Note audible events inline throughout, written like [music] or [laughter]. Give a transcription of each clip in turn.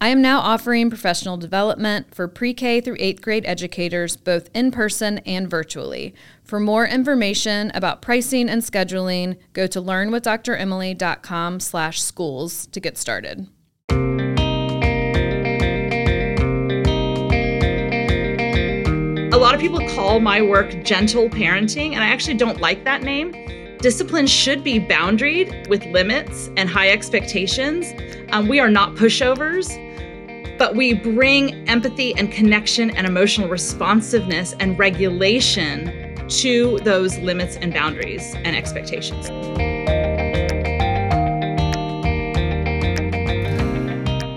I am now offering professional development for pre K through eighth grade educators, both in person and virtually. For more information about pricing and scheduling, go to learnwithdremily.com slash schools to get started. A lot of people call my work gentle parenting, and I actually don't like that name. Discipline should be boundaried with limits and high expectations. Um, we are not pushovers but we bring empathy and connection and emotional responsiveness and regulation to those limits and boundaries and expectations.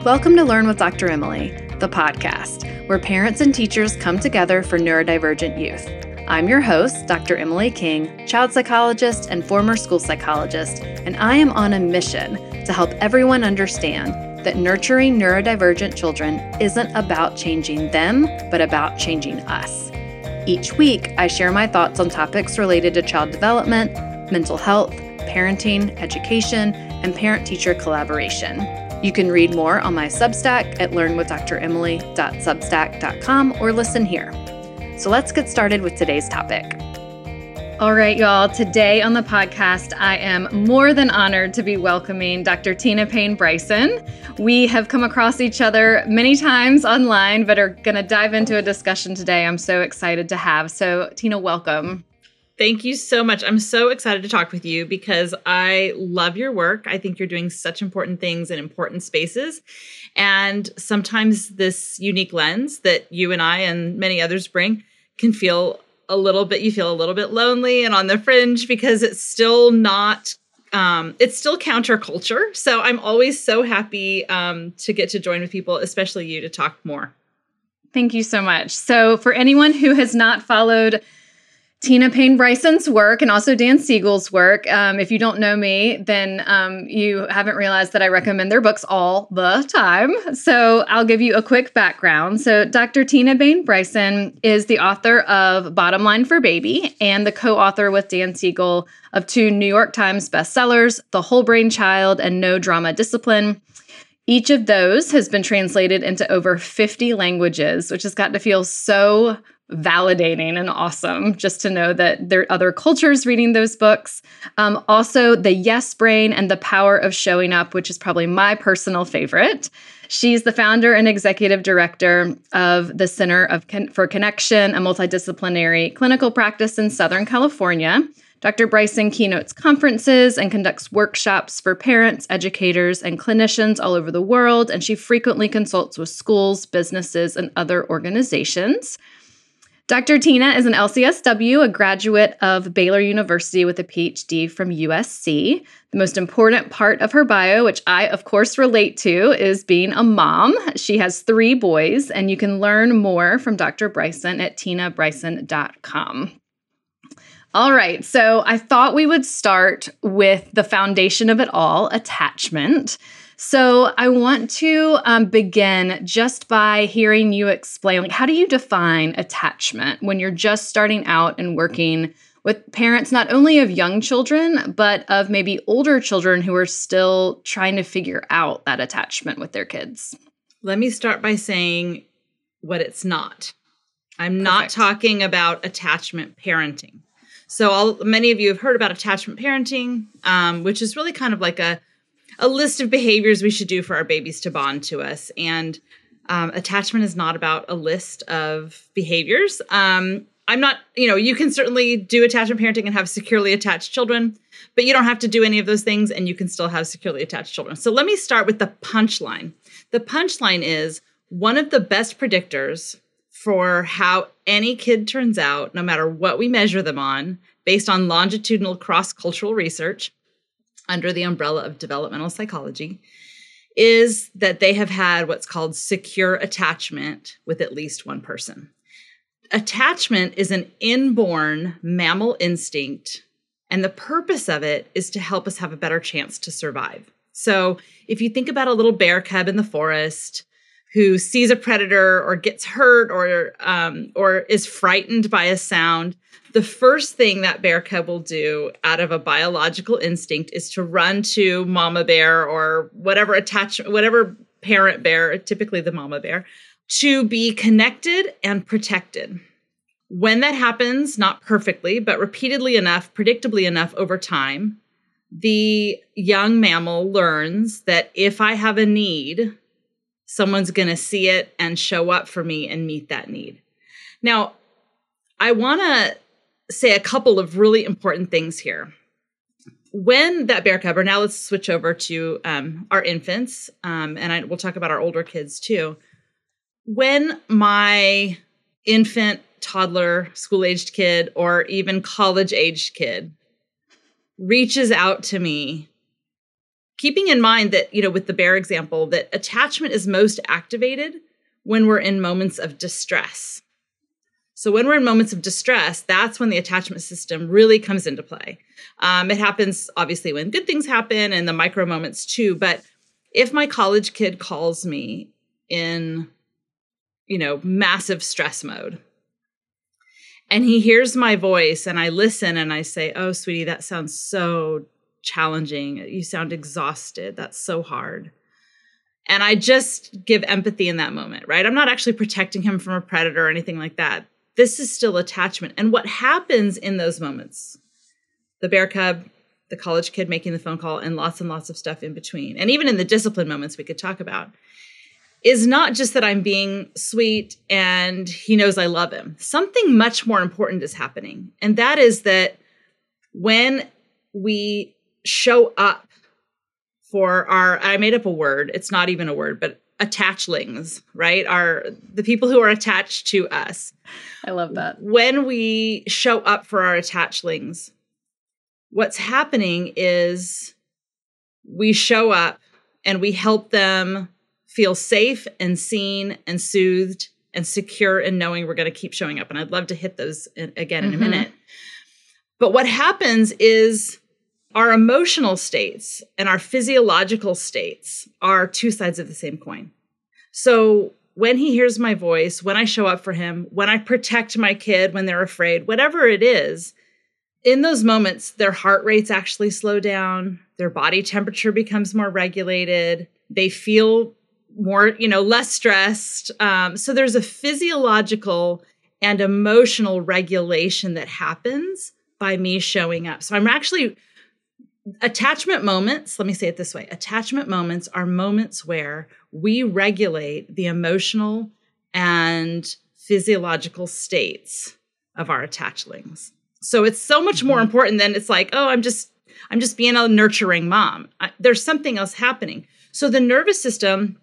Welcome to Learn with Dr. Emily, the podcast where parents and teachers come together for neurodivergent youth. I'm your host, Dr. Emily King, child psychologist and former school psychologist, and I am on a mission to help everyone understand that nurturing neurodivergent children isn't about changing them, but about changing us. Each week, I share my thoughts on topics related to child development, mental health, parenting, education, and parent teacher collaboration. You can read more on my Substack at learnwithdremily.substack.com or listen here. So let's get started with today's topic. All right, y'all. Today on the podcast, I am more than honored to be welcoming Dr. Tina Payne Bryson. We have come across each other many times online, but are going to dive into a discussion today I'm so excited to have. So, Tina, welcome. Thank you so much. I'm so excited to talk with you because I love your work. I think you're doing such important things in important spaces. And sometimes this unique lens that you and I and many others bring can feel a little bit you feel a little bit lonely and on the fringe because it's still not um, it's still counterculture. So i'm always so happy um, to get to join with people especially you to talk more. Thank you so much. So for anyone who has not followed Tina Payne Bryson's work and also Dan Siegel's work. Um, if you don't know me, then um, you haven't realized that I recommend their books all the time. So I'll give you a quick background. So, Dr. Tina Payne Bryson is the author of Bottom Line for Baby and the co author with Dan Siegel of two New York Times bestsellers, The Whole Brain Child and No Drama Discipline. Each of those has been translated into over 50 languages, which has got to feel so validating and awesome just to know that there are other cultures reading those books. Um, also, The Yes Brain and The Power of Showing Up, which is probably my personal favorite. She's the founder and executive director of the Center of Con- for Connection, a multidisciplinary clinical practice in Southern California. Dr. Bryson keynotes conferences and conducts workshops for parents, educators, and clinicians all over the world, and she frequently consults with schools, businesses, and other organizations. Dr. Tina is an LCSW, a graduate of Baylor University with a PhD from USC. The most important part of her bio, which I, of course, relate to, is being a mom. She has three boys, and you can learn more from Dr. Bryson at tinabryson.com. All right, so I thought we would start with the foundation of it all attachment. So I want to um, begin just by hearing you explain, like, how do you define attachment when you're just starting out and working with parents, not only of young children, but of maybe older children who are still trying to figure out that attachment with their kids? Let me start by saying what it's not. I'm Perfect. not talking about attachment parenting. So, all, many of you have heard about attachment parenting, um, which is really kind of like a a list of behaviors we should do for our babies to bond to us. And um, attachment is not about a list of behaviors. Um, I'm not, you know, you can certainly do attachment parenting and have securely attached children, but you don't have to do any of those things and you can still have securely attached children. So let me start with the punchline. The punchline is one of the best predictors for how any kid turns out, no matter what we measure them on, based on longitudinal cross cultural research under the umbrella of developmental psychology, is that they have had what's called secure attachment with at least one person. Attachment is an inborn mammal instinct, and the purpose of it is to help us have a better chance to survive. So, if you think about a little bear cub in the forest who sees a predator or gets hurt or um, or is frightened by a sound, the first thing that bear cub will do out of a biological instinct is to run to mama bear or whatever attachment, whatever parent bear, typically the mama bear, to be connected and protected. When that happens, not perfectly, but repeatedly enough, predictably enough over time, the young mammal learns that if I have a need, someone's going to see it and show up for me and meet that need. Now, I want to say a couple of really important things here. When that bear cub, or now let's switch over to um, our infants, um, and I, we'll talk about our older kids too. When my infant, toddler, school aged kid, or even college aged kid reaches out to me, keeping in mind that, you know, with the bear example, that attachment is most activated when we're in moments of distress. So when we're in moments of distress, that's when the attachment system really comes into play. Um, it happens obviously when good things happen and the micro moments too. But if my college kid calls me in, you know, massive stress mode, and he hears my voice and I listen and I say, "Oh, sweetie, that sounds so challenging. You sound exhausted. That's so hard." And I just give empathy in that moment, right? I'm not actually protecting him from a predator or anything like that this is still attachment. And what happens in those moments, the bear cub, the college kid making the phone call, and lots and lots of stuff in between, and even in the discipline moments we could talk about, is not just that I'm being sweet and he knows I love him. Something much more important is happening. And that is that when we show up for our, I made up a word, it's not even a word, but attachlings, right? Are the people who are attached to us. I love that. When we show up for our attachlings, what's happening is we show up and we help them feel safe and seen and soothed and secure in knowing we're going to keep showing up. And I'd love to hit those in, again in mm-hmm. a minute. But what happens is our emotional states and our physiological states are two sides of the same coin. So when he hears my voice, when I show up for him, when I protect my kid when they're afraid, whatever it is, in those moments, their heart rates actually slow down, their body temperature becomes more regulated, they feel more, you know, less stressed. Um, so there's a physiological and emotional regulation that happens by me showing up. So I'm actually attachment moments, let me say it this way attachment moments are moments where we regulate the emotional and physiological states of our attachlings. So it's so much more mm-hmm. important than it's like, oh, I'm just I'm just being a nurturing mom. I, there's something else happening. So the nervous system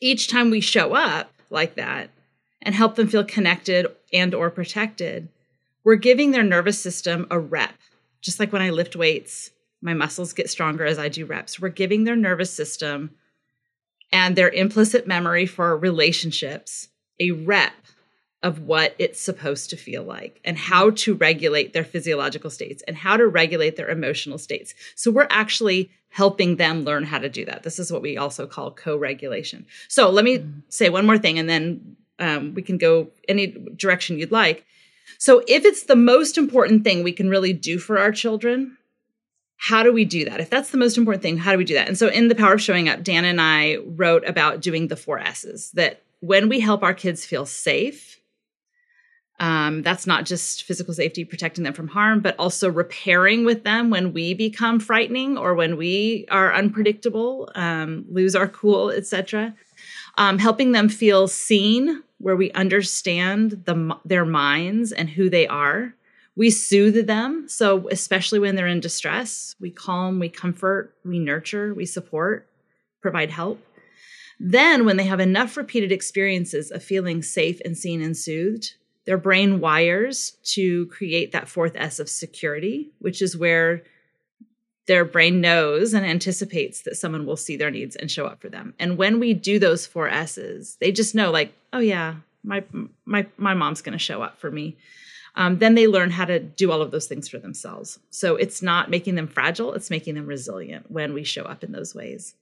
each time we show up like that and help them feel connected and or protected, we're giving their nervous system a rep. Just like when I lift weights, my muscles get stronger as I do reps. We're giving their nervous system and their implicit memory for relationships a rep of what it's supposed to feel like and how to regulate their physiological states and how to regulate their emotional states. So we're actually helping them learn how to do that. This is what we also call co regulation. So let me mm-hmm. say one more thing and then um, we can go any direction you'd like. So if it's the most important thing we can really do for our children, how do we do that? If that's the most important thing, how do we do that? And so in The Power of Showing Up, Dan and I wrote about doing the four S's that when we help our kids feel safe, um, that's not just physical safety, protecting them from harm, but also repairing with them when we become frightening or when we are unpredictable, um, lose our cool, etc. Um, helping them feel seen where we understand the, their minds and who they are. We soothe them. So, especially when they're in distress, we calm, we comfort, we nurture, we support, provide help. Then, when they have enough repeated experiences of feeling safe and seen and soothed, their brain wires to create that fourth S of security, which is where their brain knows and anticipates that someone will see their needs and show up for them. And when we do those four S's, they just know, like, oh yeah, my my my mom's going to show up for me. Um, then they learn how to do all of those things for themselves. So it's not making them fragile; it's making them resilient when we show up in those ways.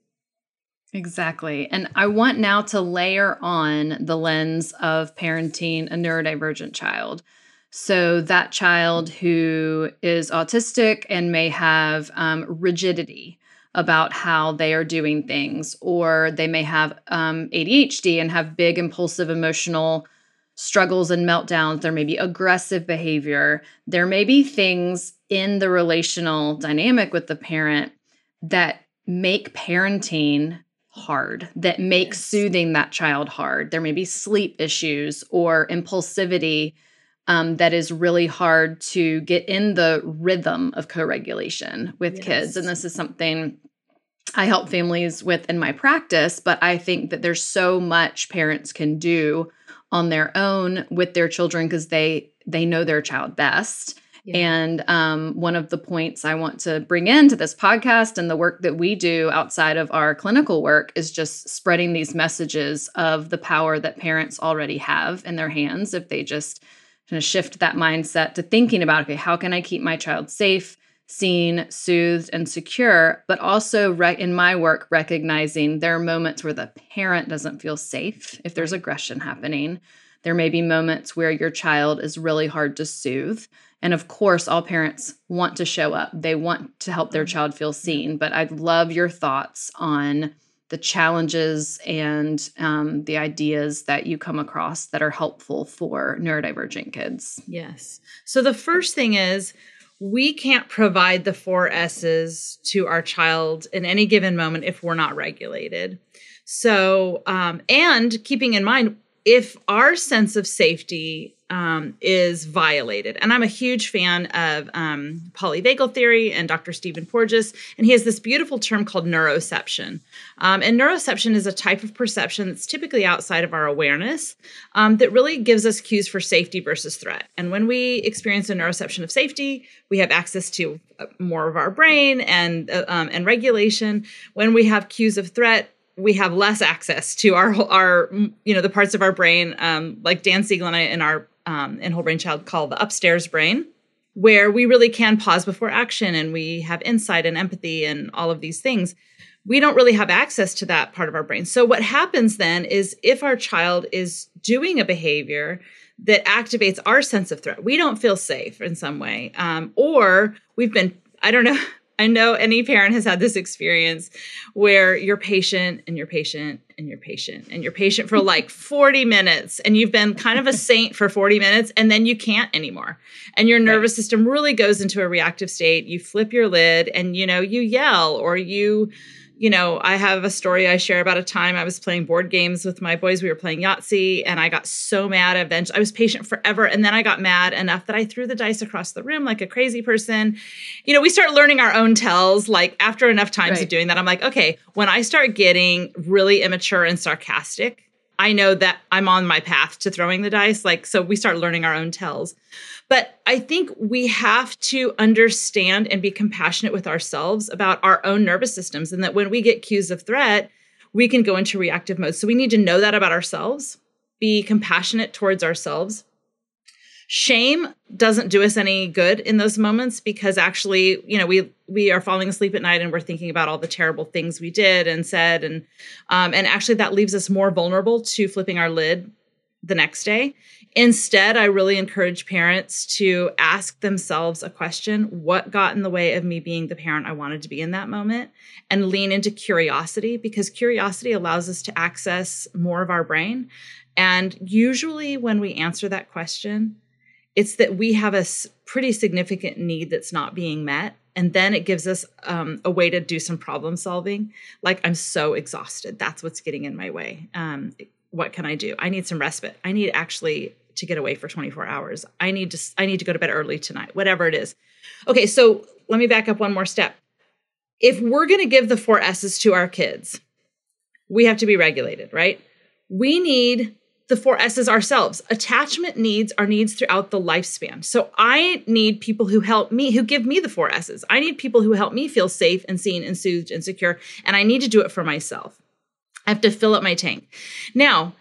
Exactly. And I want now to layer on the lens of parenting a neurodivergent child. So, that child who is autistic and may have um, rigidity about how they are doing things, or they may have um, ADHD and have big impulsive emotional struggles and meltdowns. There may be aggressive behavior. There may be things in the relational dynamic with the parent that make parenting hard, that make yes. soothing that child hard. There may be sleep issues or impulsivity um, that is really hard to get in the rhythm of co regulation with yes. kids. And this is something I help families with in my practice, but I think that there's so much parents can do on their own with their children because they they know their child best. Yeah. And um, one of the points I want to bring into this podcast and the work that we do outside of our clinical work is just spreading these messages of the power that parents already have in their hands if they just kind of shift that mindset to thinking about okay how can i keep my child safe seen soothed and secure but also re- in my work recognizing there are moments where the parent doesn't feel safe if there's aggression happening there may be moments where your child is really hard to soothe and of course all parents want to show up they want to help their mm-hmm. child feel seen but i'd love your thoughts on the challenges and um, the ideas that you come across that are helpful for neurodivergent kids. Yes. So the first thing is we can't provide the four S's to our child in any given moment if we're not regulated. So, um, and keeping in mind, if our sense of safety um, is violated. And I'm a huge fan of um, polyvagal theory and Dr. Stephen Porges, and he has this beautiful term called neuroception. Um, and neuroception is a type of perception that's typically outside of our awareness um, that really gives us cues for safety versus threat. And when we experience a neuroception of safety, we have access to uh, more of our brain and uh, um, and regulation. When we have cues of threat, we have less access to our our you know the parts of our brain um, like Dan Siegel and I in our um, in Whole Brain Child call the upstairs brain, where we really can pause before action and we have insight and empathy and all of these things. We don't really have access to that part of our brain. So what happens then is if our child is doing a behavior that activates our sense of threat, we don't feel safe in some way, um, or we've been I don't know I know any parent has had this experience where you're patient and you're patient and you're patient and you're patient for like [laughs] 40 minutes and you've been kind of a saint for 40 minutes and then you can't anymore. And your nervous right. system really goes into a reactive state. You flip your lid and you know, you yell or you you know, I have a story I share about a time I was playing board games with my boys. We were playing Yahtzee, and I got so mad. Eventually, I was patient forever, and then I got mad enough that I threw the dice across the room like a crazy person. You know, we start learning our own tells. Like after enough times right. of doing that, I'm like, okay, when I start getting really immature and sarcastic, I know that I'm on my path to throwing the dice. Like, so we start learning our own tells. But I think we have to understand and be compassionate with ourselves about our own nervous systems, and that when we get cues of threat, we can go into reactive mode. So we need to know that about ourselves, be compassionate towards ourselves. Shame doesn't do us any good in those moments because actually, you know, we we are falling asleep at night and we're thinking about all the terrible things we did and said, and um, and actually that leaves us more vulnerable to flipping our lid the next day. Instead, I really encourage parents to ask themselves a question What got in the way of me being the parent I wanted to be in that moment? And lean into curiosity because curiosity allows us to access more of our brain. And usually, when we answer that question, it's that we have a pretty significant need that's not being met. And then it gives us um, a way to do some problem solving. Like, I'm so exhausted. That's what's getting in my way. Um, what can I do? I need some respite. I need actually to get away for 24 hours. I need to I need to go to bed early tonight. Whatever it is. Okay, so let me back up one more step. If we're going to give the four S's to our kids, we have to be regulated, right? We need the four S's ourselves. Attachment needs are needs throughout the lifespan. So I need people who help me, who give me the four S's. I need people who help me feel safe and seen and soothed and secure. And I need to do it for myself. I have to fill up my tank. Now,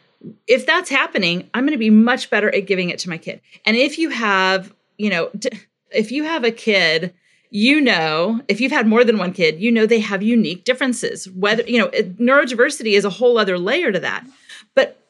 if that's happening, I'm going to be much better at giving it to my kid. And if you have, you know, if you have a kid you know, if you've had more than one kid, you know they have unique differences. Whether, you know, neurodiversity is a whole other layer to that. But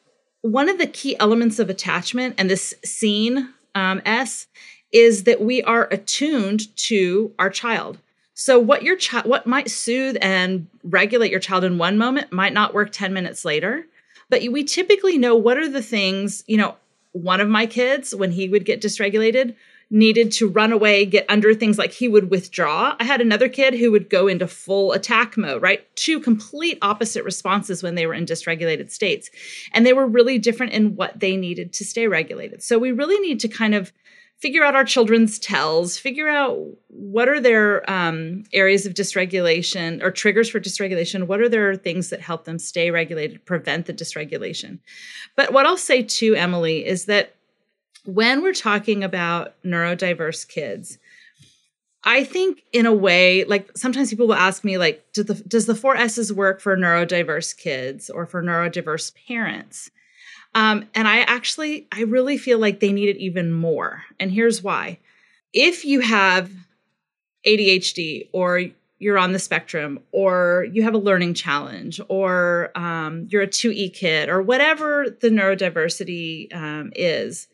one of the key elements of attachment and this seen um, S is that we are attuned to our child. So what your child what might soothe and regulate your child in one moment might not work 10 minutes later. But we typically know what are the things, you know, one of my kids when he would get dysregulated needed to run away, get under things like he would withdraw. I had another kid who would go into full attack mode, right? Two complete opposite responses when they were in dysregulated states. And they were really different in what they needed to stay regulated. So we really need to kind of figure out our children's tells, figure out what are their um, areas of dysregulation or triggers for dysregulation. What are their things that help them stay regulated, prevent the dysregulation? But what I'll say too, Emily, is that when we're talking about neurodiverse kids, I think in a way, like sometimes people will ask me, like, the, does the four S's work for neurodiverse kids or for neurodiverse parents? Um, and I actually, I really feel like they need it even more. And here's why. If you have ADHD or you're on the spectrum or you have a learning challenge or um, you're a 2E kid or whatever the neurodiversity um, is,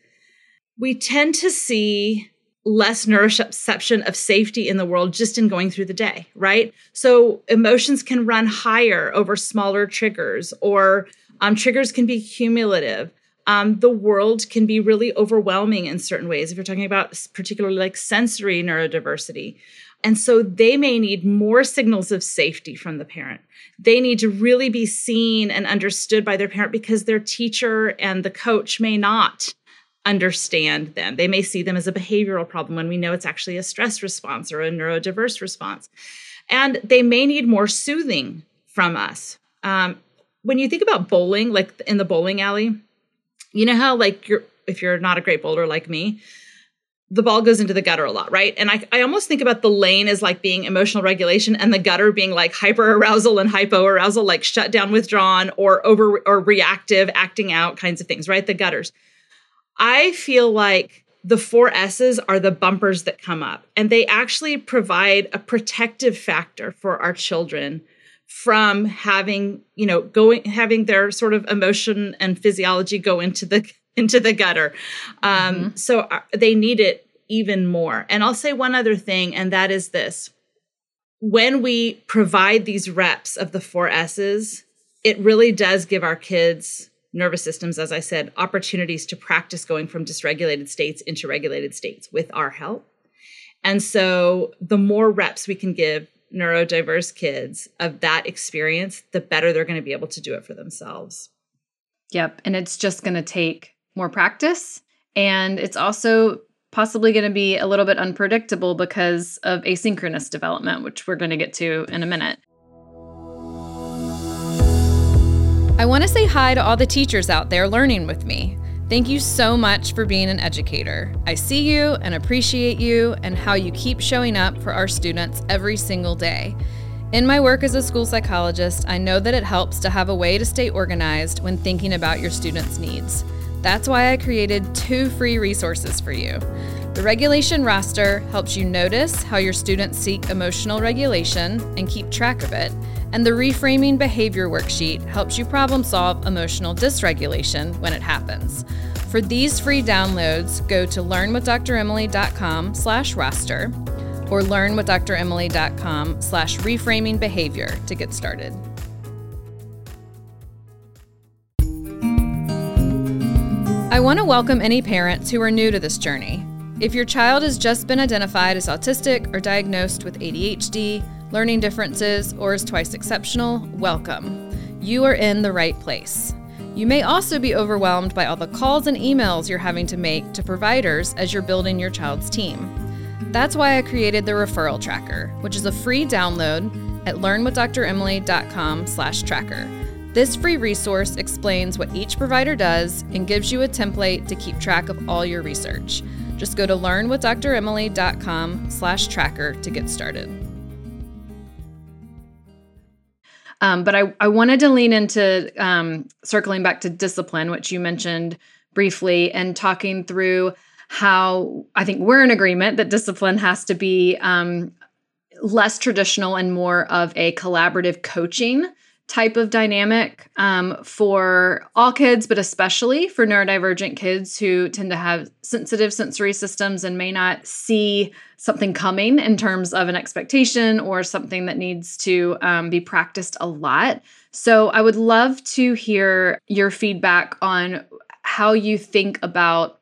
we tend to see less neuroception of safety in the world just in going through the day, right? So emotions can run higher over smaller triggers, or um, triggers can be cumulative. Um, the world can be really overwhelming in certain ways if you're talking about particularly like sensory neurodiversity. And so they may need more signals of safety from the parent. They need to really be seen and understood by their parent because their teacher and the coach may not understand them. They may see them as a behavioral problem when we know it's actually a stress response or a neurodiverse response. And they may need more soothing from us. Um, when you think about bowling, like in the bowling alley, you know how like you're if you're not a great bowler like me, the ball goes into the gutter a lot, right? And I, I almost think about the lane as like being emotional regulation and the gutter being like hyper arousal and hypo arousal, like shut down, withdrawn, or over or reactive, acting out kinds of things, right? The gutters. I feel like the four S's are the bumpers that come up, and they actually provide a protective factor for our children from having, you know, going having their sort of emotion and physiology go into the [laughs] into the gutter. Um, mm-hmm. So uh, they need it even more. And I'll say one other thing, and that is this: when we provide these reps of the four S's, it really does give our kids nervous systems, as I said, opportunities to practice going from dysregulated states into regulated states with our help. And so the more reps we can give neurodiverse kids of that experience, the better they're going to be able to do it for themselves. Yep. And it's just going to take more practice. And it's also possibly going to be a little bit unpredictable because of asynchronous development, which we're going to get to in a minute. I want to say hi to all the teachers out there learning with me. Thank you so much for being an educator. I see you and appreciate you and how you keep showing up for our students every single day. In my work as a school psychologist, I know that it helps to have a way to stay organized when thinking about your students' needs. That's why I created two free resources for you. The regulation roster helps you notice how your students seek emotional regulation and keep track of it and the Reframing Behavior Worksheet helps you problem solve emotional dysregulation when it happens. For these free downloads, go to learnwithdremily.com slash roster or learnwithdremily.com slash to get started. I want to welcome any parents who are new to this journey. If your child has just been identified as autistic or diagnosed with ADHD, learning differences, or is twice exceptional, welcome. You are in the right place. You may also be overwhelmed by all the calls and emails you're having to make to providers as you're building your child's team. That's why I created the referral tracker, which is a free download at learnwithdremily.com/tracker. This free resource explains what each provider does and gives you a template to keep track of all your research. Just go to learnwithdremily.com slash tracker to get started. Um, but I, I wanted to lean into um, circling back to discipline, which you mentioned briefly, and talking through how I think we're in agreement that discipline has to be um, less traditional and more of a collaborative coaching type of dynamic um, for all kids, but especially for neurodivergent kids who tend to have sensitive sensory systems and may not see something coming in terms of an expectation or something that needs to um, be practiced a lot. So, I would love to hear your feedback on how you think about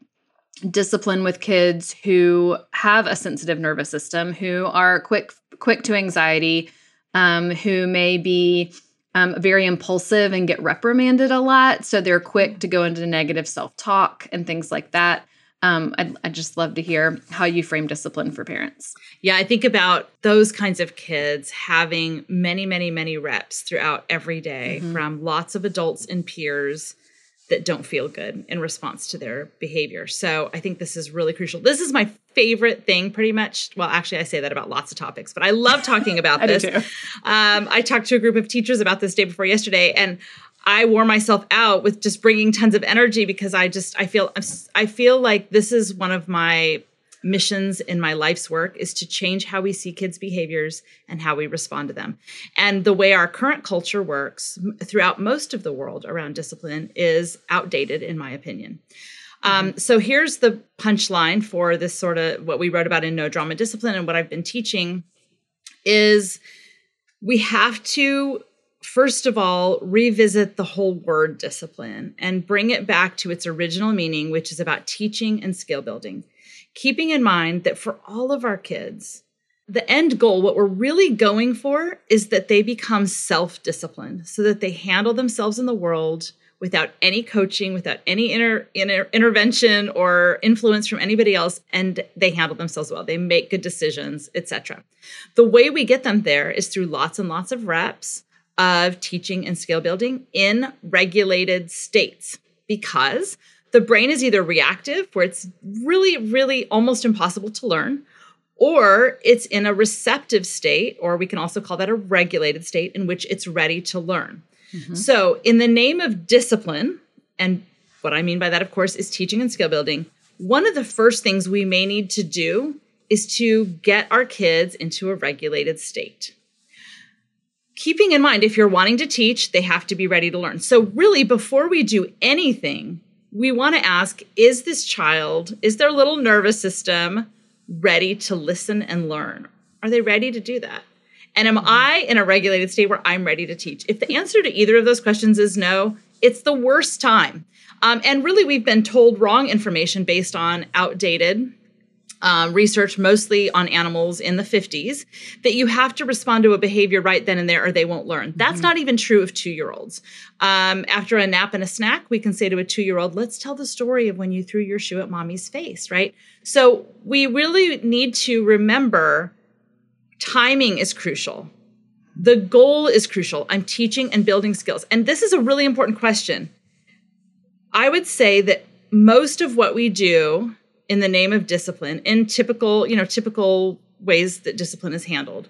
discipline with kids who have a sensitive nervous system, who are quick quick to anxiety, um, who may be um, very impulsive and get reprimanded a lot. So they're quick to go into negative self talk and things like that. Um, I'd, I'd, just love to hear how you frame discipline for parents. Yeah, I think about those kinds of kids having many, many, many reps throughout every day mm-hmm. from lots of adults and peers that don't feel good in response to their behavior. So I think this is really crucial. This is my favorite thing, pretty much. Well, actually, I say that about lots of topics, but I love talking [laughs] about this. Um, I talked to a group of teachers about this day before yesterday, and I wore myself out with just bringing tons of energy because I just I feel I feel like this is one of my missions in my life's work is to change how we see kids' behaviors and how we respond to them. And the way our current culture works throughout most of the world around discipline is outdated, in my opinion. Um, mm-hmm. so here's the punchline for this sort of what we wrote about in No Drama Discipline and what I've been teaching is we have to first of all revisit the whole word discipline and bring it back to its original meaning which is about teaching and skill building keeping in mind that for all of our kids, the end goal, what we're really going for, is that they become self disciplined so that they handle themselves in the world without any coaching, without any inter, inter, intervention or influence from anybody else, and they handle themselves well. They make good decisions, etc. The way we get them there is through lots and lots of reps of teaching and skill building in regulated states because the brain is either reactive, where it's really, really almost impossible to learn, or it's in a receptive state, or we can also call that a regulated state in which it's ready to learn. Mm-hmm. So, in the name of discipline, and what I mean by that, of course, is teaching and skill building, one of the first things we may need to do is to get our kids into a regulated state. Keeping in mind, if you're wanting to teach, they have to be ready to learn. So, really, before we do anything, we want to ask is this child, is their little nervous system ready to listen and learn? Are they ready to do that? And am mm-hmm. I in a regulated state where I'm ready to teach? If the answer to either of those questions is no, it's the worst time. Um, and really, we've been told wrong information based on outdated um, research mostly on animals in the 50s that you have to respond to a behavior right then and there or they won't learn. That's mm-hmm. not even true of two year olds. Um, after a nap and a snack, we can say to a two year old, let's tell the story of when you threw your shoe at mommy's face, right? So we really need to remember timing is crucial. The goal is crucial. I'm teaching and building skills. And this is a really important question. I would say that most of what we do in the name of discipline in typical, you know, typical ways that discipline is handled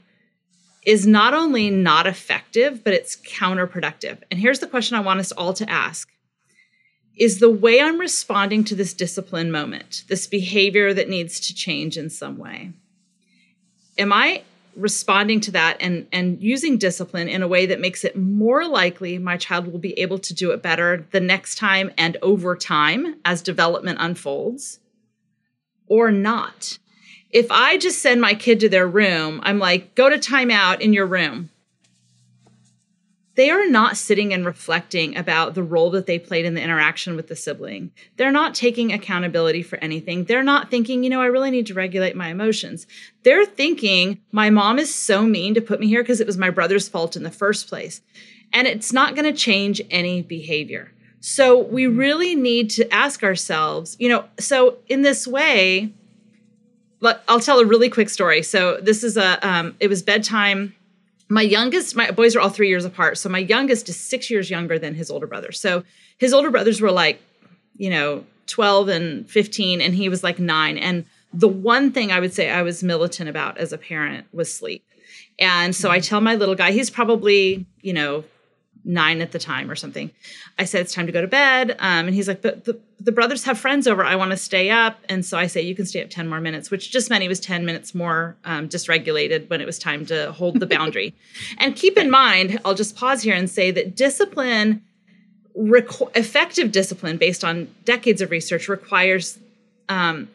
is not only not effective, but it's counterproductive. And here's the question I want us all to ask Is the way I'm responding to this discipline moment, this behavior that needs to change in some way, am I responding to that and, and using discipline in a way that makes it more likely my child will be able to do it better the next time and over time as development unfolds? Or not. If I just send my kid to their room, I'm like, go to timeout in your room. They are not sitting and reflecting about the role that they played in the interaction with the sibling. They're not taking accountability for anything. They're not thinking, you know, I really need to regulate my emotions. They're thinking, my mom is so mean to put me here because it was my brother's fault in the first place. And it's not going to change any behavior. So we really need to ask ourselves, you know, so in this way, I'll tell a really quick story. So this is a, um, it was bedtime. My youngest, my boys are all three years apart. So my youngest is six years younger than his older brother. So his older brothers were like, you know, 12 and 15, and he was like nine. And the one thing I would say I was militant about as a parent was sleep. And so I mm-hmm. tell my little guy, he's probably, you know, nine at the time or something. I said, it's time to go to bed. Um, and he's like, but the, the brothers have friends over. I want to stay up. And so I say, you can stay up 10 more minutes, which just meant he was 10 minutes more um, dysregulated when it was time to hold the boundary. [laughs] and keep in mind, I'll just pause here and say that discipline, requ- effective discipline based on decades of research requires, um,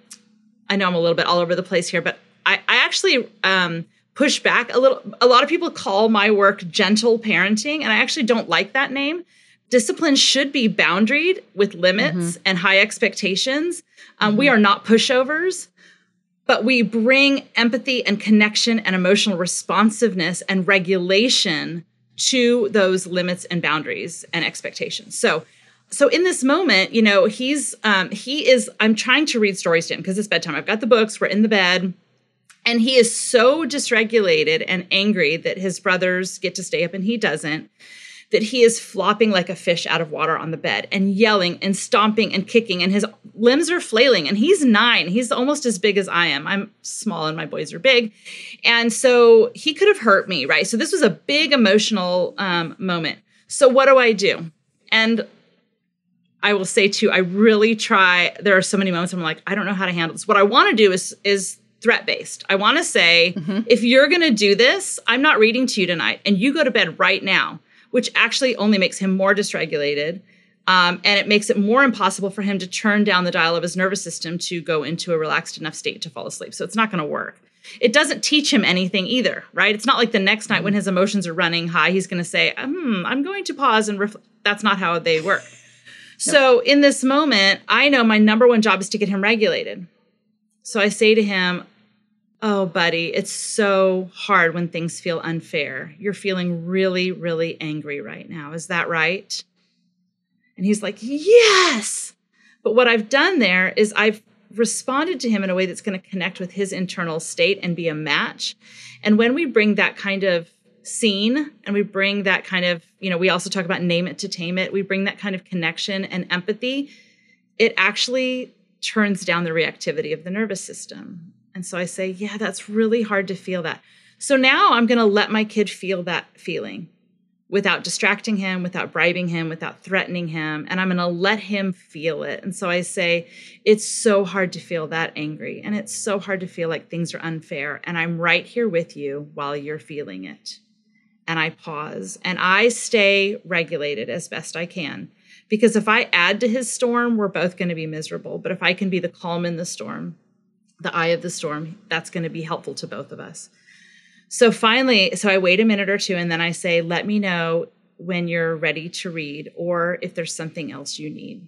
I know I'm a little bit all over the place here, but I, I actually um, push back a little. A lot of people call my work gentle parenting, and I actually don't like that name. Discipline should be boundaried with limits mm-hmm. and high expectations. Um, mm-hmm. We are not pushovers, but we bring empathy and connection and emotional responsiveness and regulation to those limits and boundaries and expectations. So, so in this moment, you know, he's um, he is. I'm trying to read stories to him because it's bedtime. I've got the books. We're in the bed and he is so dysregulated and angry that his brothers get to stay up and he doesn't, that he is flopping like a fish out of water on the bed and yelling and stomping and kicking, and his limbs are flailing. And he's nine. He's almost as big as I am. I'm small and my boys are big. And so he could have hurt me, right? So this was a big emotional um, moment. So what do I do? And I will say too, I really try. There are so many moments I'm like, I don't know how to handle this. What I want to do is is threat based. I want to say, mm-hmm. if you're going to do this, I'm not reading to you tonight, and you go to bed right now, which actually only makes him more dysregulated. Um, and it makes it more impossible for him to turn down the dial of his nervous system to go into a relaxed enough state to fall asleep. So it's not going to work. It doesn't teach him anything either, right? It's not like the next night when mm-hmm. his emotions are running high, he's going to say, hmm, I'm going to pause and reflect. That's not how they work. So in this moment, I know my number one job is to get him regulated. So I say to him, Oh, buddy, it's so hard when things feel unfair. You're feeling really, really angry right now. Is that right? And he's like, Yes. But what I've done there is I've responded to him in a way that's going to connect with his internal state and be a match. And when we bring that kind of scene and we bring that kind of, you know, we also talk about name it to tame it, we bring that kind of connection and empathy, it actually turns down the reactivity of the nervous system. And so I say, yeah, that's really hard to feel that. So now I'm going to let my kid feel that feeling without distracting him, without bribing him, without threatening him. And I'm going to let him feel it. And so I say, it's so hard to feel that angry. And it's so hard to feel like things are unfair. And I'm right here with you while you're feeling it. And I pause and I stay regulated as best I can. Because if I add to his storm, we're both going to be miserable. But if I can be the calm in the storm, the eye of the storm, that's going to be helpful to both of us. So finally, so I wait a minute or two and then I say, let me know when you're ready to read or if there's something else you need.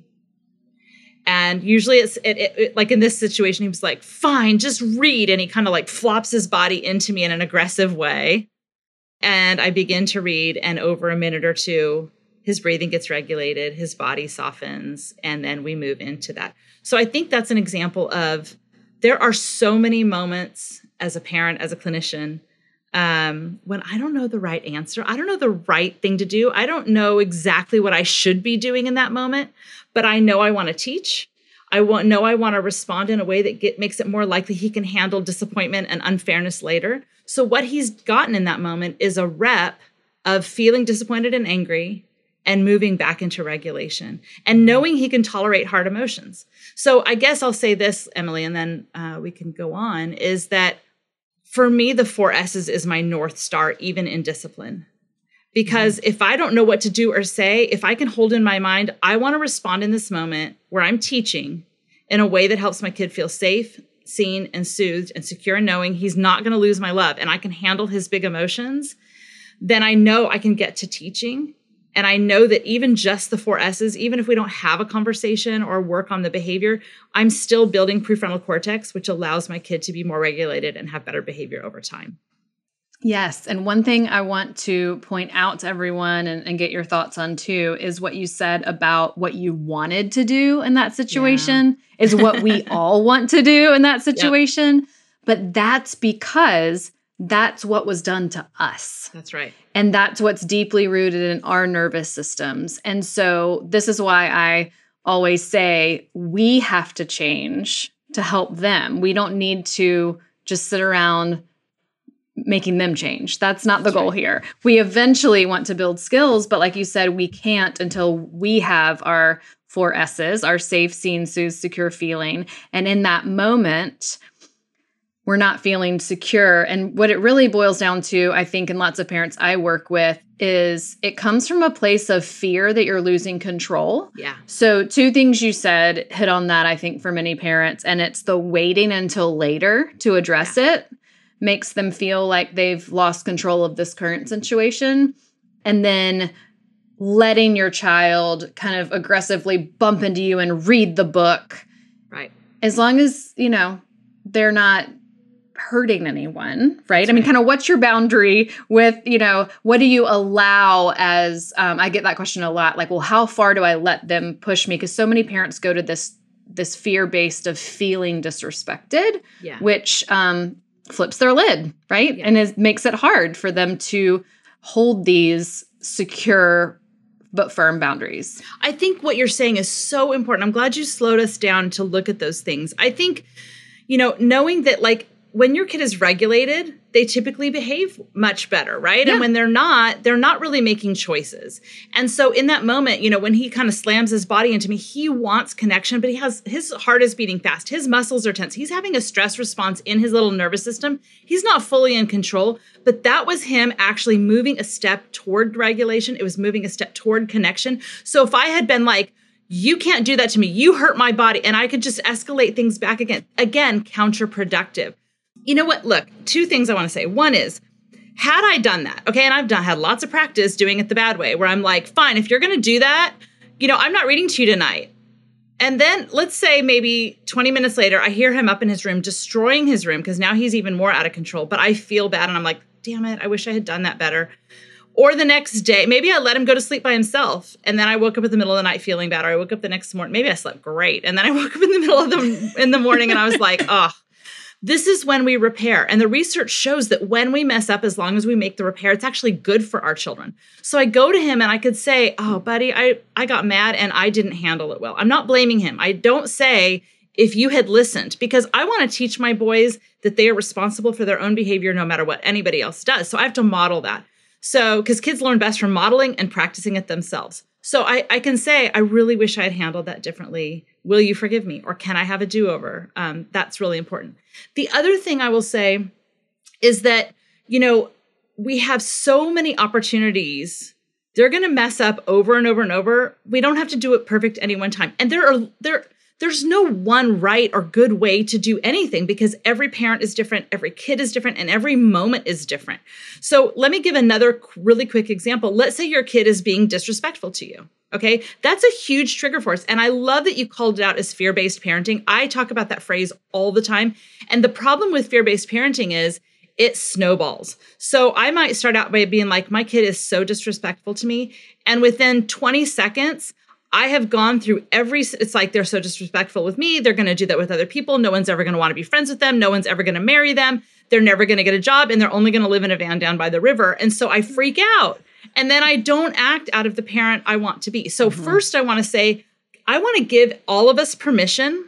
And usually it's it, it, it, like in this situation, he was like, fine, just read. And he kind of like flops his body into me in an aggressive way. And I begin to read. And over a minute or two, his breathing gets regulated, his body softens, and then we move into that. So I think that's an example of there are so many moments as a parent, as a clinician, um, when I don't know the right answer. I don't know the right thing to do. I don't know exactly what I should be doing in that moment, but I know I want to teach. I want know I want to respond in a way that get, makes it more likely he can handle disappointment and unfairness later. So what he's gotten in that moment is a rep of feeling disappointed and angry, and moving back into regulation and knowing he can tolerate hard emotions. So I guess I'll say this, Emily, and then uh, we can go on is that for me, the four S's is my North Star, even in discipline. Because if I don't know what to do or say, if I can hold in my mind, I want to respond in this moment where I'm teaching in a way that helps my kid feel safe, seen, and soothed and secure, knowing he's not going to lose my love and I can handle his big emotions, then I know I can get to teaching and I know that even just the four S's, even if we don't have a conversation or work on the behavior, I'm still building prefrontal cortex, which allows my kid to be more regulated and have better behavior over time. Yes. And one thing I want to point out to everyone and, and, get your thoughts on too is what you said about what you wanted to do in that situation yeah. is what we [laughs] all want to do in that situation. Yep. But that's because that's what was done to us. That's right. And that's what's deeply rooted in our nervous systems. And so this is why I always say we have to change to help them. We don't need to just sit around making them change. That's not the That's goal right. here. We eventually want to build skills, but like you said, we can't until we have our four S's, our safe, seen, soothe, secure feeling. And in that moment, we're not feeling secure. And what it really boils down to, I think, in lots of parents I work with, is it comes from a place of fear that you're losing control. Yeah. So, two things you said hit on that, I think, for many parents, and it's the waiting until later to address yeah. it makes them feel like they've lost control of this current situation. And then letting your child kind of aggressively bump into you and read the book. Right. As long as, you know, they're not hurting anyone, right? That's I mean, right. kind of what's your boundary with, you know, what do you allow as um, I get that question a lot, like, well, how far do I let them push me? Because so many parents go to this this fear based of feeling disrespected, yeah. which um, flips their lid, right? Yeah. And it makes it hard for them to hold these secure but firm boundaries. I think what you're saying is so important. I'm glad you slowed us down to look at those things. I think, you know, knowing that like when your kid is regulated, they typically behave much better, right? Yeah. And when they're not, they're not really making choices. And so in that moment, you know, when he kind of slams his body into me, he wants connection, but he has his heart is beating fast. His muscles are tense. He's having a stress response in his little nervous system. He's not fully in control, but that was him actually moving a step toward regulation. It was moving a step toward connection. So if I had been like, you can't do that to me. You hurt my body. And I could just escalate things back again. Again, counterproductive you know what? Look, two things I want to say. One is, had I done that, okay, and I've done had lots of practice doing it the bad way, where I'm like, fine, if you're going to do that, you know, I'm not reading to you tonight. And then let's say maybe 20 minutes later, I hear him up in his room destroying his room because now he's even more out of control. But I feel bad and I'm like, damn it, I wish I had done that better. Or the next day, maybe I let him go to sleep by himself. And then I woke up in the middle of the night feeling bad. Or I woke up the next morning, maybe I slept great. And then I [laughs] woke up in the middle of the in the morning and I was like, oh, this is when we repair. And the research shows that when we mess up, as long as we make the repair, it's actually good for our children. So I go to him and I could say, Oh, buddy, I, I got mad and I didn't handle it well. I'm not blaming him. I don't say, if you had listened, because I want to teach my boys that they are responsible for their own behavior no matter what anybody else does. So I have to model that. So, because kids learn best from modeling and practicing it themselves. So I, I can say, I really wish I had handled that differently. Will you forgive me? Or can I have a do over? Um, that's really important. The other thing I will say is that, you know, we have so many opportunities. They're going to mess up over and over and over. We don't have to do it perfect any one time. And there are, there, there's no one right or good way to do anything because every parent is different, every kid is different, and every moment is different. So, let me give another really quick example. Let's say your kid is being disrespectful to you. Okay, that's a huge trigger for us. And I love that you called it out as fear based parenting. I talk about that phrase all the time. And the problem with fear based parenting is it snowballs. So I might start out by being like, my kid is so disrespectful to me. And within 20 seconds, I have gone through every, it's like they're so disrespectful with me. They're going to do that with other people. No one's ever going to want to be friends with them. No one's ever going to marry them. They're never going to get a job and they're only going to live in a van down by the river. And so I freak out. And then I don't act out of the parent I want to be. So, mm-hmm. first, I want to say, I want to give all of us permission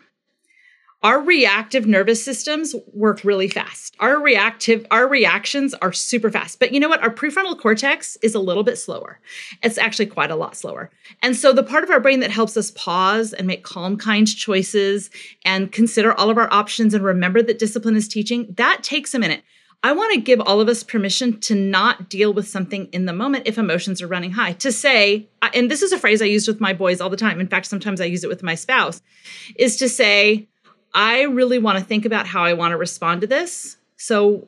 our reactive nervous systems work really fast. Our reactive, our reactions are super fast. But you know what? Our prefrontal cortex is a little bit slower. It's actually quite a lot slower. And so the part of our brain that helps us pause and make calm, kind choices and consider all of our options and remember that discipline is teaching, that takes a minute. I want to give all of us permission to not deal with something in the moment if emotions are running high. To say, and this is a phrase I use with my boys all the time. In fact, sometimes I use it with my spouse, is to say, I really want to think about how I want to respond to this. So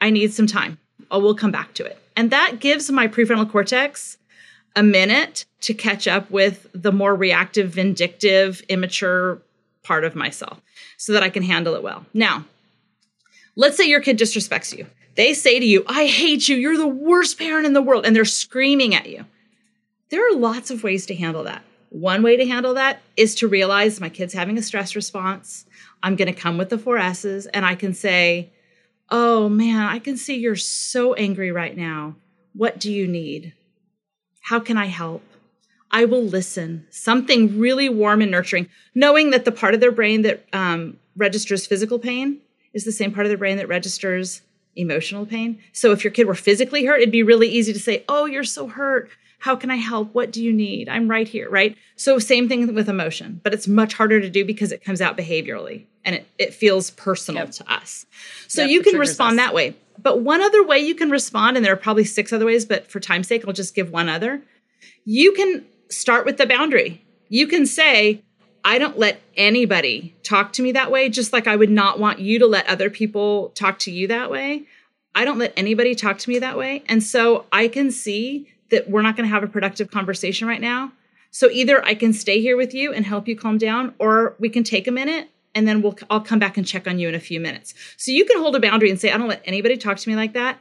I need some time. I will come back to it. And that gives my prefrontal cortex a minute to catch up with the more reactive, vindictive, immature part of myself so that I can handle it well. Now, let's say your kid disrespects you. they say to you, I hate you, you're the worst parent in the world, and they're screaming at you. There are lots of ways to handle that. One way to handle that is to realize my kid's having a stress response. I'm going to come with the four S's and I can say, Oh man, I can see you're so angry right now. What do you need? How can I help? I will listen. Something really warm and nurturing, knowing that the part of their brain that um, registers physical pain is the same part of their brain that registers emotional pain. So if your kid were physically hurt, it'd be really easy to say, Oh, you're so hurt. How can I help? What do you need? I'm right here, right? So, same thing with emotion, but it's much harder to do because it comes out behaviorally and it, it feels personal Yep. to us. So, Yep, you can respond us. that way. But one other way you can respond, and there are probably six other ways, but for time's sake, I'll just give one other. You can start with the boundary. You can say, I don't let anybody talk to me that way, just like I would not want you to let other people talk to you that way. I don't let anybody talk to me that way. And so I can see that we're not going to have a productive conversation right now. So either I can stay here with you and help you calm down, or we can take a minute and then we'll I'll come back and check on you in a few minutes. So you can hold a boundary and say, I don't let anybody talk to me like that.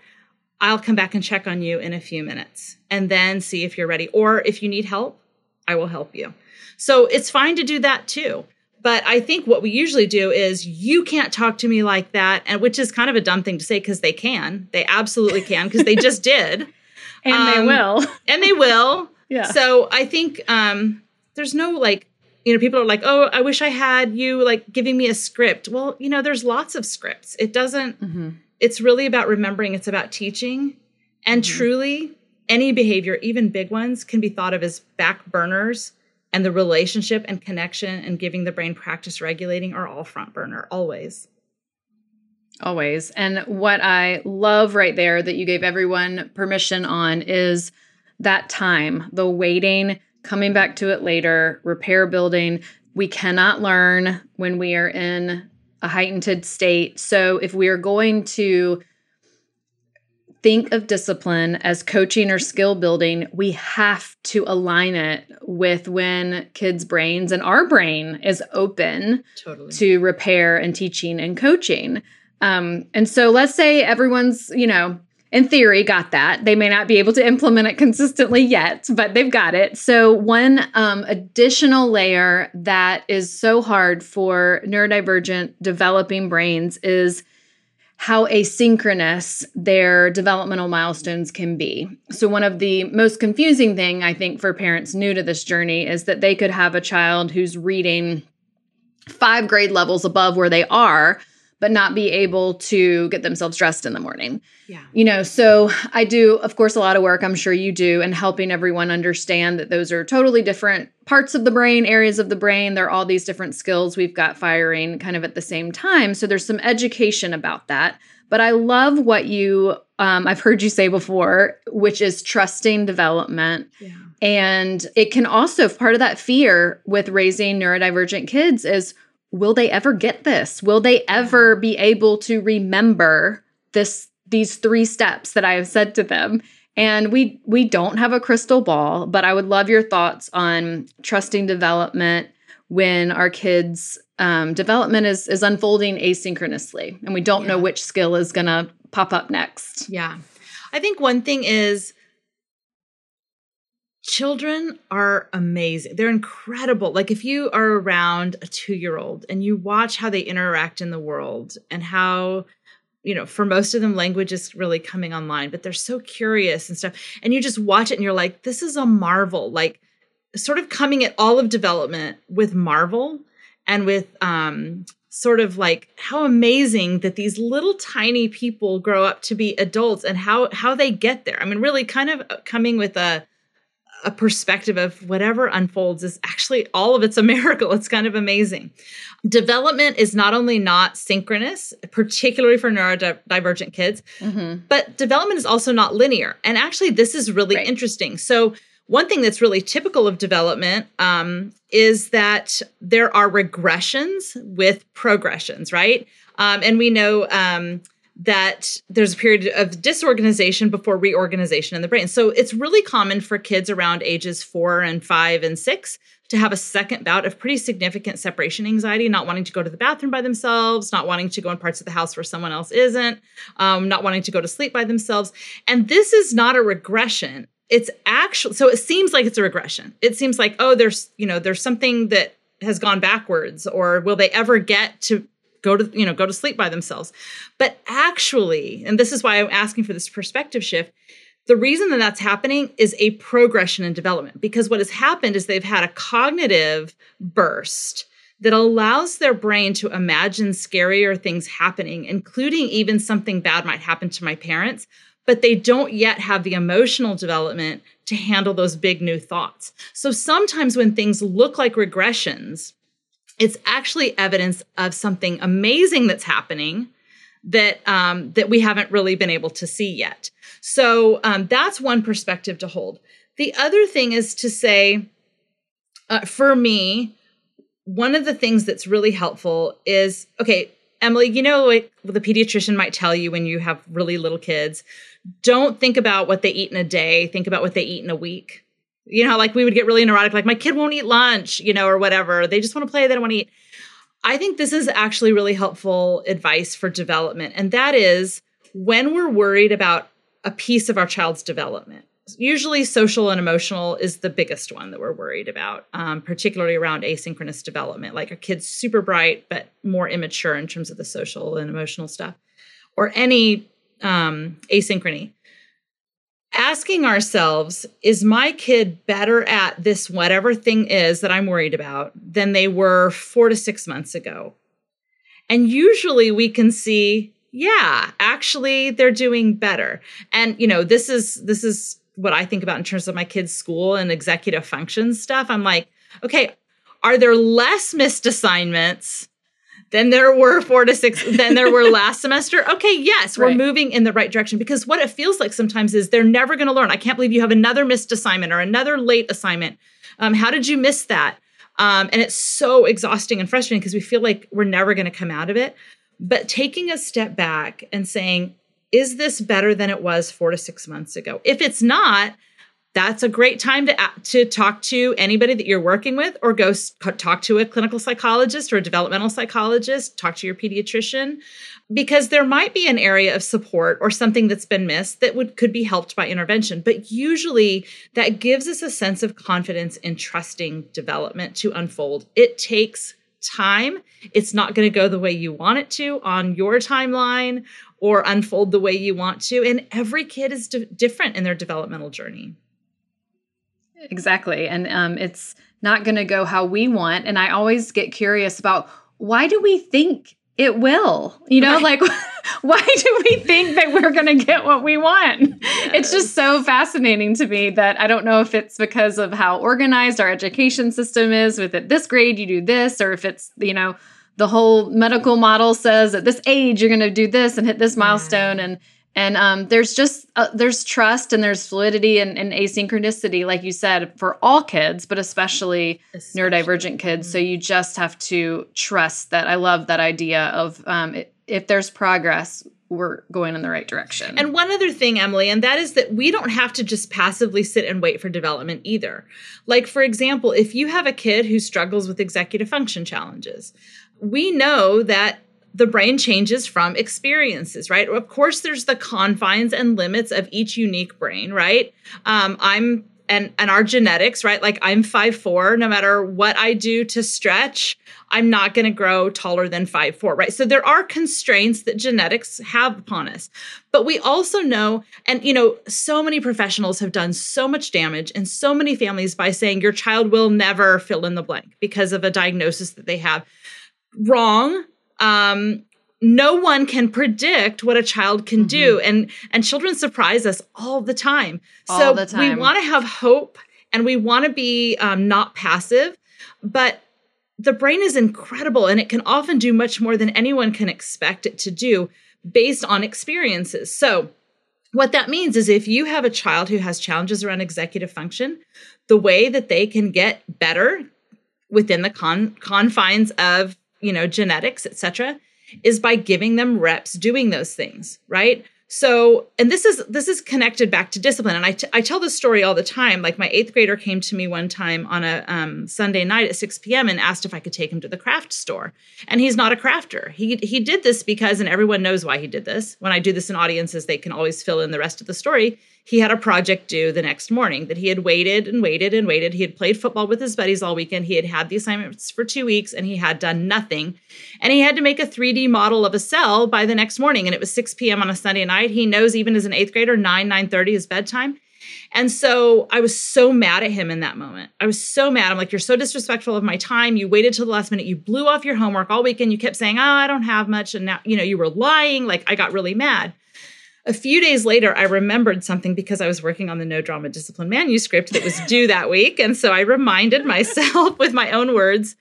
I'll come back and check on you in a few minutes and then see if you're ready. Or if you need help, I will help you. So it's fine to do that too. But I think what we usually do is you can't talk to me like that, and which is kind of a dumb thing to say because they can. They absolutely can because they just [laughs] did. And they Um, will. [laughs] And they will. Yeah. So I think um there's no like you know people are like, "Oh, I wish I had you like giving me a script." Well, you know, there's lots of scripts. It doesn't Mhm. it's really about remembering it's about teaching and Mm-hmm. truly any behavior even big ones can be thought of as back burners and the relationship and connection and giving the brain practice regulating are all front burner always Always. And what I love right there that you gave everyone permission on is that time, the waiting, coming back to it later, repair building. We cannot learn when we are in a heightened state. So if we are going to think of discipline as coaching or skill building, we have to align it with when kids' brains and our brain is open totally to repair and teaching and coaching. Um, and so let's say everyone's, you know, in theory got that. They may not be able to implement it consistently yet, but they've got it. So, one um, additional layer that is so hard for neurodivergent developing brains is how asynchronous their developmental milestones can be. So one of the most confusing thing I think for parents new to this journey is that they could have a child who's reading 5 grade levels above where they are but not be able to get themselves dressed in the morning. yeah You know, so I do, of course, a lot of work, I'm sure you do, and helping everyone understand that those are totally different parts of the brain, areas of the brain. They're all these different skills we've got firing kind of at the same time. So there's some education about that. But I love what you, um, I've heard you say before, which is trusting development. yeah And it can also, part of that fear with raising neurodivergent kids is will they ever get this? Will they ever be able to remember this these three steps that I have said to them? And we we don't have a crystal ball, but I would love your thoughts on trusting development when our kids um, development is is unfolding asynchronously, and we don't know which skill is going to pop up next. Yeah. I think one thing is children are amazing. They're incredible. Like if you are around a 2-year-old and you watch how they interact in the world and how you know, for most of them language is really coming online, but they're so curious and stuff. And you just watch it and you're like this is a marvel. Like sort of coming at all of development with marvel and with um sort of like how amazing that these little tiny people grow up to be adults and how how they get there. I mean, really kind of coming with a a perspective of whatever unfolds is actually all of it's a [laughs] miracle. It's kind of amazing. Development is not only not synchronous, particularly for neurodivergent kids, Mm-hmm. but development is also not linear. And actually, this is really Right. interesting. So, one thing that's really typical of development um, is that there are regressions with progressions, right? Um, and we know um, that there's a period of disorganization before reorganization in the brain. So it's really common for kids around ages four and five and six to have a second bout of pretty significant separation anxiety, not wanting to go to the bathroom by themselves, not wanting to go in parts of the house where someone else isn't, um, not wanting to go to sleep by themselves. And this is not a regression. It's actually, so it seems like it's a regression. It seems like, oh, there's, you know, there's something that has gone backwards, or will they ever get to go to you know go to sleep by themselves but actually and this is why i'm asking for this perspective shift the reason that that's happening is a progression in development because what has happened is they've had a cognitive burst that allows their brain to imagine scarier things happening including even something bad might happen to my parents but they don't yet have the emotional development to handle those big new thoughts. So sometimes when things look like regressions, it's actually evidence of something amazing that's happening that um, that we haven't really been able to see yet. So um, that's one perspective to hold. The other thing is to say, uh, for me, one of the things that's really helpful is okay, Emily. You know, like the pediatrician might tell you when you have really little kids, don't think about what they eat in a day. Think about what they eat in a week you know, like we would get really neurotic, like my kid won't eat lunch, you know, or whatever. They just want to play, they don't want to eat. I think this is actually really helpful advice for development. And that is when we're worried about a piece of our child's development. Usually, social and emotional is the biggest one that we're worried about, um, particularly around asynchronous development. Like a kid's super bright, but more immature in terms of the social and emotional stuff, or any um, asynchrony asking ourselves is my kid better at this whatever thing is that i'm worried about than they were four to six months ago? And usually we can see yeah actually they're doing better. And you know this is this is what i think about in terms of my kids school and executive function stuff. I'm like okay are there less missed assignments than there were four to six than there were [laughs] last semester. Okay yes we're right. moving in the right direction because what it feels like sometimes is they're never going to learn. I can't believe you have another missed assignment or another late assignment. Um, how did you miss that? Um, and it's so exhausting and frustrating because we feel like we're never going to come out of it. But taking a step back and saying is this better than it was four to six months ago? If it's not that's a great time to to talk to anybody that you're working with or go talk to a clinical psychologist or a developmental psychologist talk to your pediatrician because there might be an area of support or something that's been missed that would could be helped by intervention. But usually that gives us a sense of confidence in trusting development to unfold. It takes time. It's not going to go the way you want it to on your timeline or unfold the way you want to. And every kid is d- different in their developmental journey Exactly. And um, it's not going to go how we want. And I always get curious about why do we think it will? You know, right. like [laughs] why do we think that we're going to get what we want? Yes. It's just so fascinating to me that I don't know if it's because of how organized our education system is with at this grade you do this or if it's, you know, the whole medical model says at this age you're going to do this and hit this milestone yeah. and and um, there's just uh, there's trust and there's fluidity and, and, asynchronicity like you said for all kids but especially, especially. neurodivergent kids mm-hmm. so you just have to trust that i love that idea of um, if there's progress we're going in the right direction and one other thing emily and that is that we don't have to just passively sit and wait for development either like for example if you have a kid who struggles with executive function challenges we know that the brain changes from experiences, right? Of course, there's the confines and limits of each unique brain, right? Um, I'm and and our genetics, right? Like I'm five four. No matter what I do to stretch, I'm not going to grow taller than five four, right? So there are constraints that genetics have upon us, but we also know, and you know, so many professionals have done so much damage in so many families by saying your child will never fill in the blank because of a diagnosis that they have. Wrong um, no one can predict what a child can mm-hmm. do and and children surprise us all the time all so the time. we want to have hope and we want to be um, not passive but the brain is incredible and it can often do much more than anyone can expect it to do based on experiences so what that means is if you have a child who has challenges around executive function the way that they can get better within the con- confines of you know, genetics, etc., is by giving them reps doing those things, right? So, and this is this is connected back to discipline. And I, t- I tell this story all the time. Like my eighth grader came to me one time on a um, Sunday night at 6 p.m. and asked if I could take him to the craft store. And he's not a crafter. He he did this because, and everyone knows why he did this. When I do this in audiences, they can always fill in the rest of the story he had a project due the next morning that he had waited and waited and waited. He had played football with his buddies all weekend. He had had the assignments for two weeks and he had done nothing. And he had to make a 3D model of a cell by the next morning. And it was 6 p.m. on a Sunday night. He knows even as an eighth grader, 9, 9.30 is bedtime. And so I was so mad at him in that moment. I was so mad. I'm like, you're so disrespectful of my time. You waited till the last minute. You blew off your homework all weekend. You kept saying, oh, I don't have much. And now, you know, you were lying. Like I got really mad. A few days later, I remembered something because I was working on the no drama discipline manuscript that was due that week. And so I reminded myself [laughs] with my own words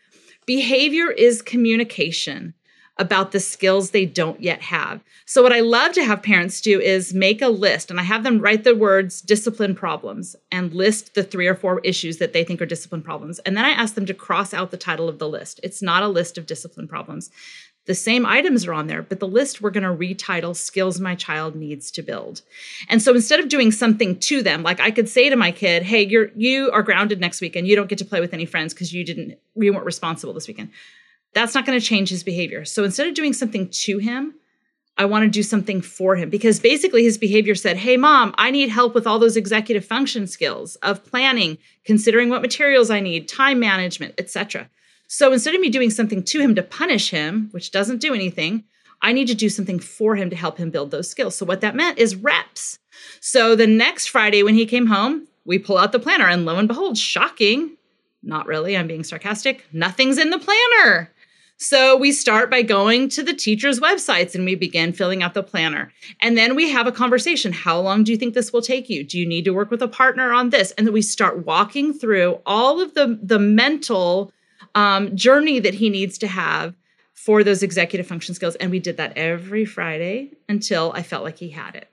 behavior is communication about the skills they don't yet have. So, what I love to have parents do is make a list, and I have them write the words discipline problems and list the three or four issues that they think are discipline problems. And then I ask them to cross out the title of the list. It's not a list of discipline problems the same items are on there, but the list we're going to retitle skills my child needs to build. And so instead of doing something to them, like I could say to my kid, "Hey, you're you are grounded next weekend. You don't get to play with any friends because you didn't you weren't responsible this weekend." That's not going to change his behavior. So instead of doing something to him, I want to do something for him because basically his behavior said, "Hey mom, I need help with all those executive function skills of planning, considering what materials I need, time management, etc." So instead of me doing something to him to punish him, which doesn't do anything, I need to do something for him to help him build those skills. So what that meant is reps. So the next Friday when he came home, we pull out the planner and lo and behold, shocking, not really, I'm being sarcastic, nothing's in the planner. So we start by going to the teachers' websites and we begin filling out the planner. And then we have a conversation. How long do you think this will take you? Do you need to work with a partner on this? And then we start walking through all of the, the mental um, journey that he needs to have for those executive function skills. And we did that every Friday until I felt like he had it.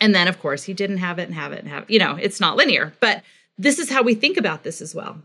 And then, of course, he didn't have it and have it and have it. You know, it's not linear, but this is how we think about this as well.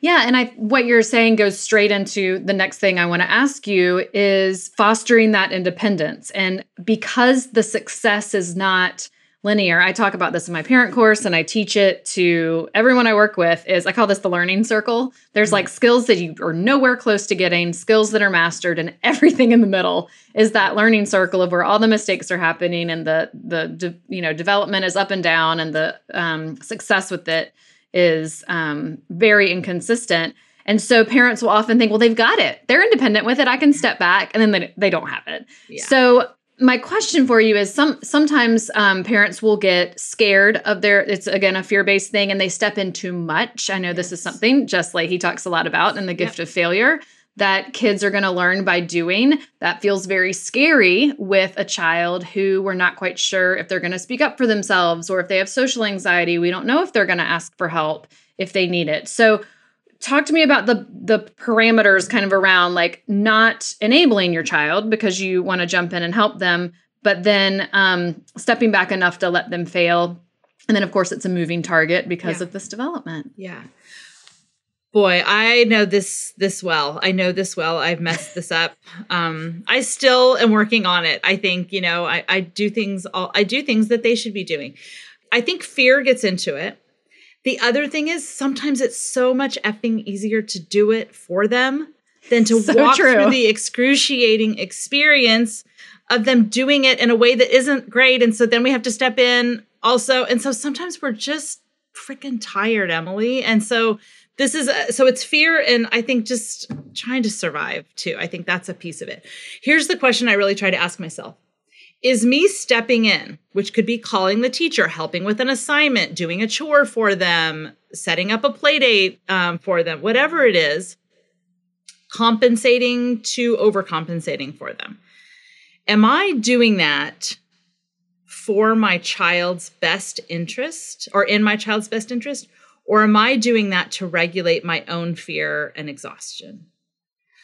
Yeah, and I what you're saying goes straight into the next thing I want to ask you is fostering that independence. And because the success is not linear. I talk about this in my parent course and I teach it to everyone I work with is I call this the learning circle. There's mm-hmm. like skills that you are nowhere close to getting, skills that are mastered and [laughs] everything in the middle is that learning circle of where all the mistakes are happening and the the de, you know development is up and down and the um, success with it is um, very inconsistent. And so parents will often think, well, they've got it. They're independent with it. I can step back. And then they, they don't have it. Yeah. So my question for you is some sometimes um, parents will get scared of their it's again a fear-based thing and they step in too much i know yes. this is something Jessica Lahey talks a lot about in the gift yep. of failure that kids are going to learn by doing that feels very scary with a child who we're not quite sure if they're going to speak up for themselves or if they have social anxiety we don't know if they're going to ask for help if they need it so talk to me about the the parameters kind of around like not enabling your child because you want to jump in and help them but then um, stepping back enough to let them fail. And then of course it's a moving target because yeah. of this development. Yeah. Boy i know this this well. I know this well. I've messed this up. Um i still am working on it. I think you know i i do things all i do things that they should be doing. I think fear gets into it the other thing is sometimes it's so much effing easier to do it for them than to [laughs] so walk true. through the excruciating experience of them doing it in a way that isn't great. And so then we have to step in also. And so sometimes we're just freaking tired, Emily. And so this is a, so it's fear and I think just trying to survive too. I think that's a piece of it. Here's the question I really try to ask myself is me stepping in, which could be calling the teacher, helping with an assignment, doing a chore for them, setting up a play date um, for them, whatever it is, compensating to overcompensating for them. Am I doing that for my child's best interest or in my child's best interest? Or am I doing that to regulate my own fear and exhaustion?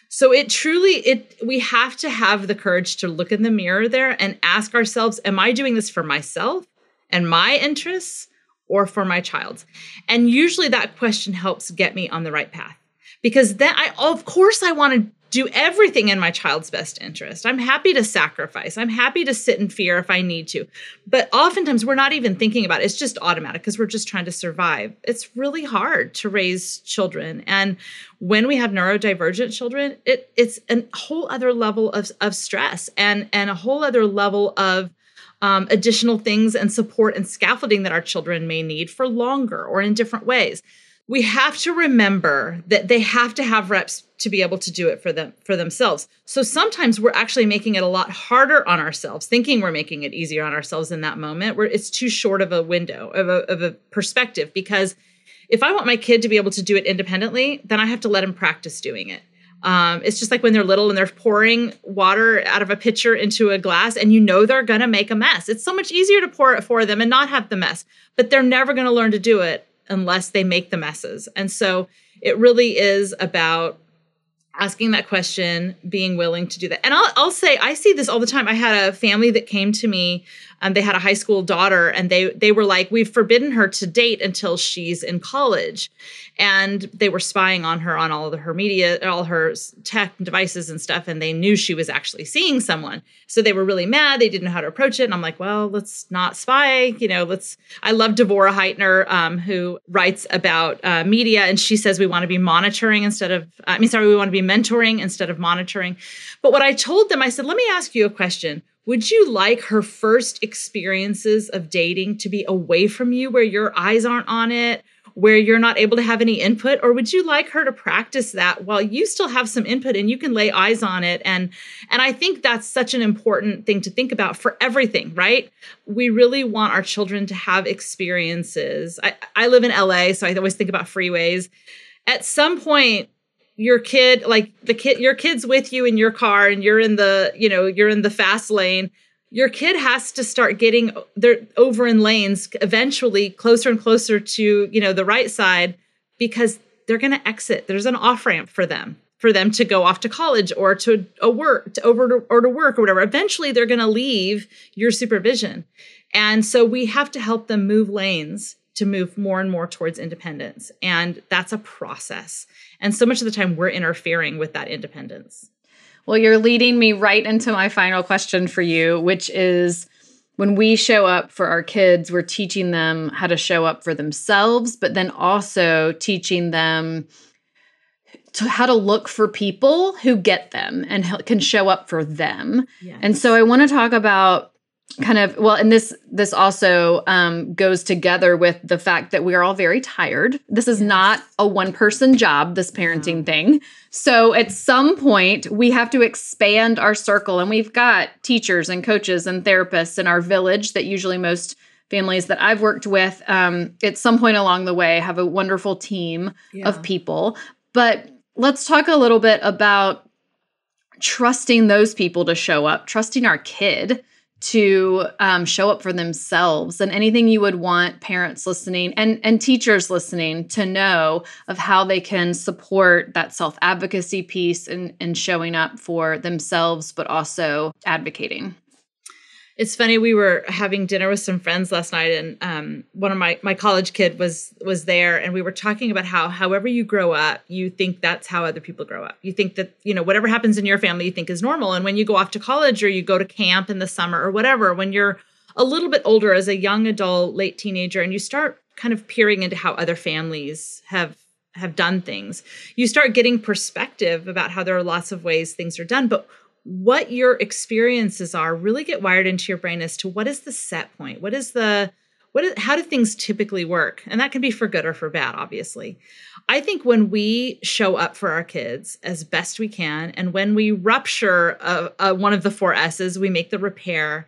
So it truly it we have to have the courage to look in the mirror there and ask ourselves, am I doing this for myself and my interests or for my child's? And usually that question helps get me on the right path. Because then I of course I want to do everything in my child's best interest. I'm happy to sacrifice. I'm happy to sit in fear if I need to. But oftentimes we're not even thinking about it. It's just automatic because we're just trying to survive. It's really hard to raise children. And when we have neurodivergent children, it it's a whole other level of, of stress and, and a whole other level of um, additional things and support and scaffolding that our children may need for longer or in different ways we have to remember that they have to have reps to be able to do it for them for themselves. So sometimes we're actually making it a lot harder on ourselves, thinking we're making it easier on ourselves in that moment where it's too short of a window of a, of a perspective because if I want my kid to be able to do it independently, then I have to let him practice doing it. Um, it's just like when they're little and they're pouring water out of a pitcher into a glass and you know they're going to make a mess. It's so much easier to pour it for them and not have the mess, but they're never going to learn to do it unless they make the messes. And so it really is about asking that question, being willing to do that. And I'll, I'll say, I see this all the time. I had a family that came to me um, they had a high school daughter and they they were like we've forbidden her to date until she's in college. And they were spying on her on all of her media all her tech devices and stuff and they knew she was actually seeing someone. So they were really mad they didn't know how to approach it and i'm like well let's not spy you know let's i love devorah heitner um, who writes about uh, media and she says we want to be monitoring instead of i mean sorry we want to be mentoring instead of monitoring. But what i told them i said let me ask you a question would you like her first experiences of dating to be away from you where your eyes aren't on it, where you're not able to have any input? Or would you like her to practice that while you still have some input and you can lay eyes on it? And and I think that's such an important thing to think about for everything, right? We really want our children to have experiences. I, I live in LA, so I always think about freeways. At some point, your kid like the kid your kid's with you in your car and you're in the you know you're in the fast lane your kid has to start getting their over in lanes eventually closer and closer to you know the right side because they're going to exit there's an off ramp for them for them to go off to college or to a work to over to, or to work or whatever eventually they're going to leave your supervision and so we have to help them move lanes to move more and more towards independence. And that's a process. And so much of the time, we're interfering with that independence. Well, you're leading me right into my final question for you, which is when we show up for our kids, we're teaching them how to show up for themselves, but then also teaching them to how to look for people who get them and can show up for them. Yes. And so I want to talk about kind of well and this this also um, goes together with the fact that we are all very tired this is yes. not a one person job this parenting no. thing so at some point we have to expand our circle and we've got teachers and coaches and therapists in our village that usually most families that i've worked with um, at some point along the way have a wonderful team yeah. of people but let's talk a little bit about trusting those people to show up trusting our kid to um, show up for themselves and anything you would want parents listening and, and teachers listening to know of how they can support that self advocacy piece and, and showing up for themselves, but also advocating. It's funny. We were having dinner with some friends last night, and um, one of my my college kid was was there, and we were talking about how however you grow up, you think that's how other people grow up. You think that you know whatever happens in your family, you think is normal, and when you go off to college or you go to camp in the summer or whatever, when you're a little bit older as a young adult, late teenager, and you start kind of peering into how other families have have done things, you start getting perspective about how there are lots of ways things are done, but what your experiences are really get wired into your brain as to what is the set point what is the what is, how do things typically work? And that can be for good or for bad obviously. I think when we show up for our kids as best we can and when we rupture a, a, one of the four s's we make the repair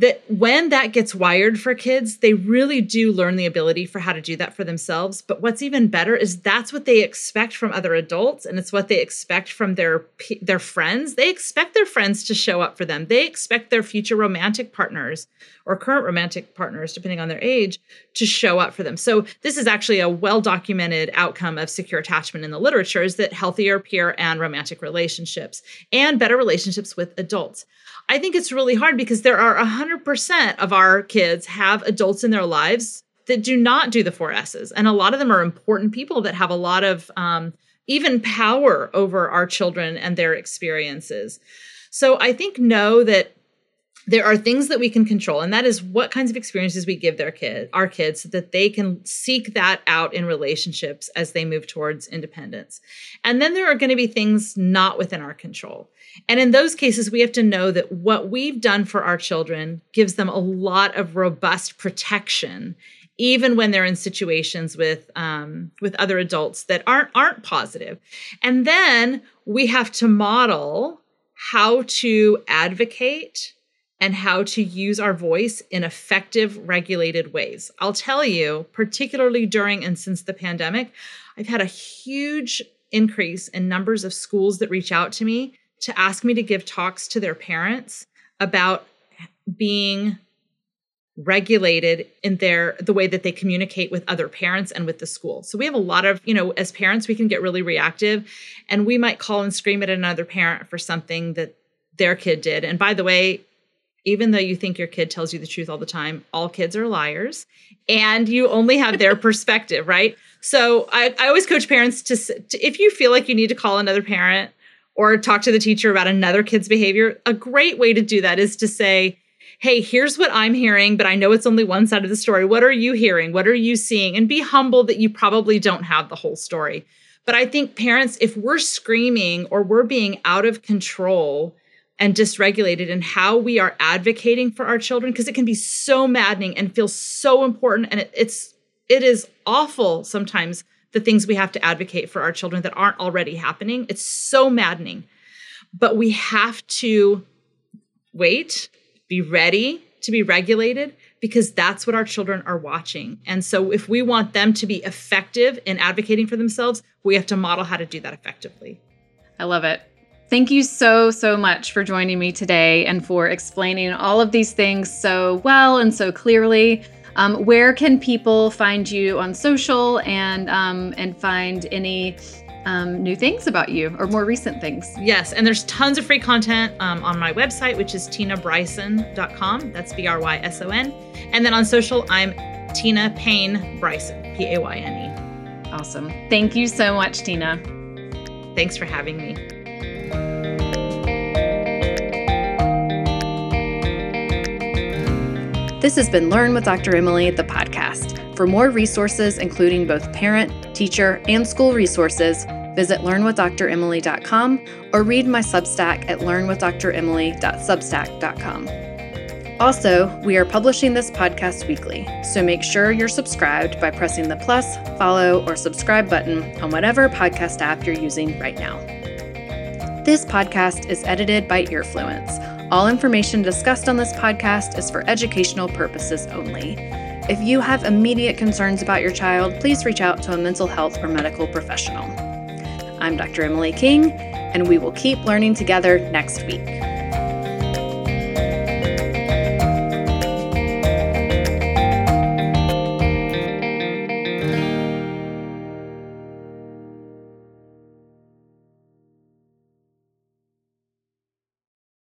that when that gets wired for kids, they really do learn the ability for how to do that for themselves. But what's even better is that's what they expect from other adults and it's what they expect from their their friends. They expect their friends to show up for them. They expect their future romantic partners or current romantic partners depending on their age to show up for them. So this is actually a well-documented outcome of secure attachment in the literature is that healthier peer and romantic relationships and better relationships with adults. I think it's really hard because there are 100% of our kids have adults in their lives that do not do the four S's. And a lot of them are important people that have a lot of um, even power over our children and their experiences. So I think know that there are things that we can control and that is what kinds of experiences we give their kid our kids so that they can seek that out in relationships as they move towards independence. And then there are going to be things not within our control. And in those cases we have to know that what we've done for our children gives them a lot of robust protection even when they're in situations with um, with other adults that aren't aren't positive. And then we have to model how to advocate and how to use our voice in effective, regulated ways. I'll tell you, particularly during and since the pandemic, I've had a huge increase in numbers of schools that reach out to me to ask me to give talks to their parents about being regulated in their the way that they communicate with other parents and with the school. So we have a lot of, you know, as parents we can get really reactive and we might call and scream at another parent for something that their kid did. And by the way, even though you think your kid tells you the truth all the time, all kids are liars and you only have their [laughs] perspective, right? So I, I always coach parents to, to, if you feel like you need to call another parent or talk to the teacher about another kid's behavior, a great way to do that is to say, hey, here's what I'm hearing, but I know it's only one side of the story. What are you hearing? What are you seeing? And be humble that you probably don't have the whole story. But I think parents, if we're screaming or we're being out of control, and dysregulated and how we are advocating for our children because it can be so maddening and feel so important and it, it's it is awful sometimes the things we have to advocate for our children that aren't already happening. It's so maddening. But we have to wait be ready to be regulated because that's what our children are watching. And so if we want them to be effective in advocating for themselves we have to model how to do that effectively. I love it Thank you so, so much for joining me today and for explaining all of these things so well and so clearly. Um, where can people find you on social and um, and find any um, new things about you or more recent things? Yes, and there's tons of free content um, on my website, which is tinabryson.com. That's B R Y S O N. And then on social, I'm Tina Payne Bryson, P A Y N E. Awesome. Thank you so much, Tina. Thanks for having me. This has been Learn with Dr. Emily, the podcast. For more resources, including both parent, teacher, and school resources, visit learnwithdremily.com or read my Substack at learnwithdremily.substack.com. Also, we are publishing this podcast weekly, so make sure you're subscribed by pressing the plus, follow, or subscribe button on whatever podcast app you're using right now. This podcast is edited by Earfluence all information discussed on this podcast is for educational purposes only. If you have immediate concerns about your child, please reach out to a mental health or medical professional. I'm Dr. Emily King, and we will keep learning together next week.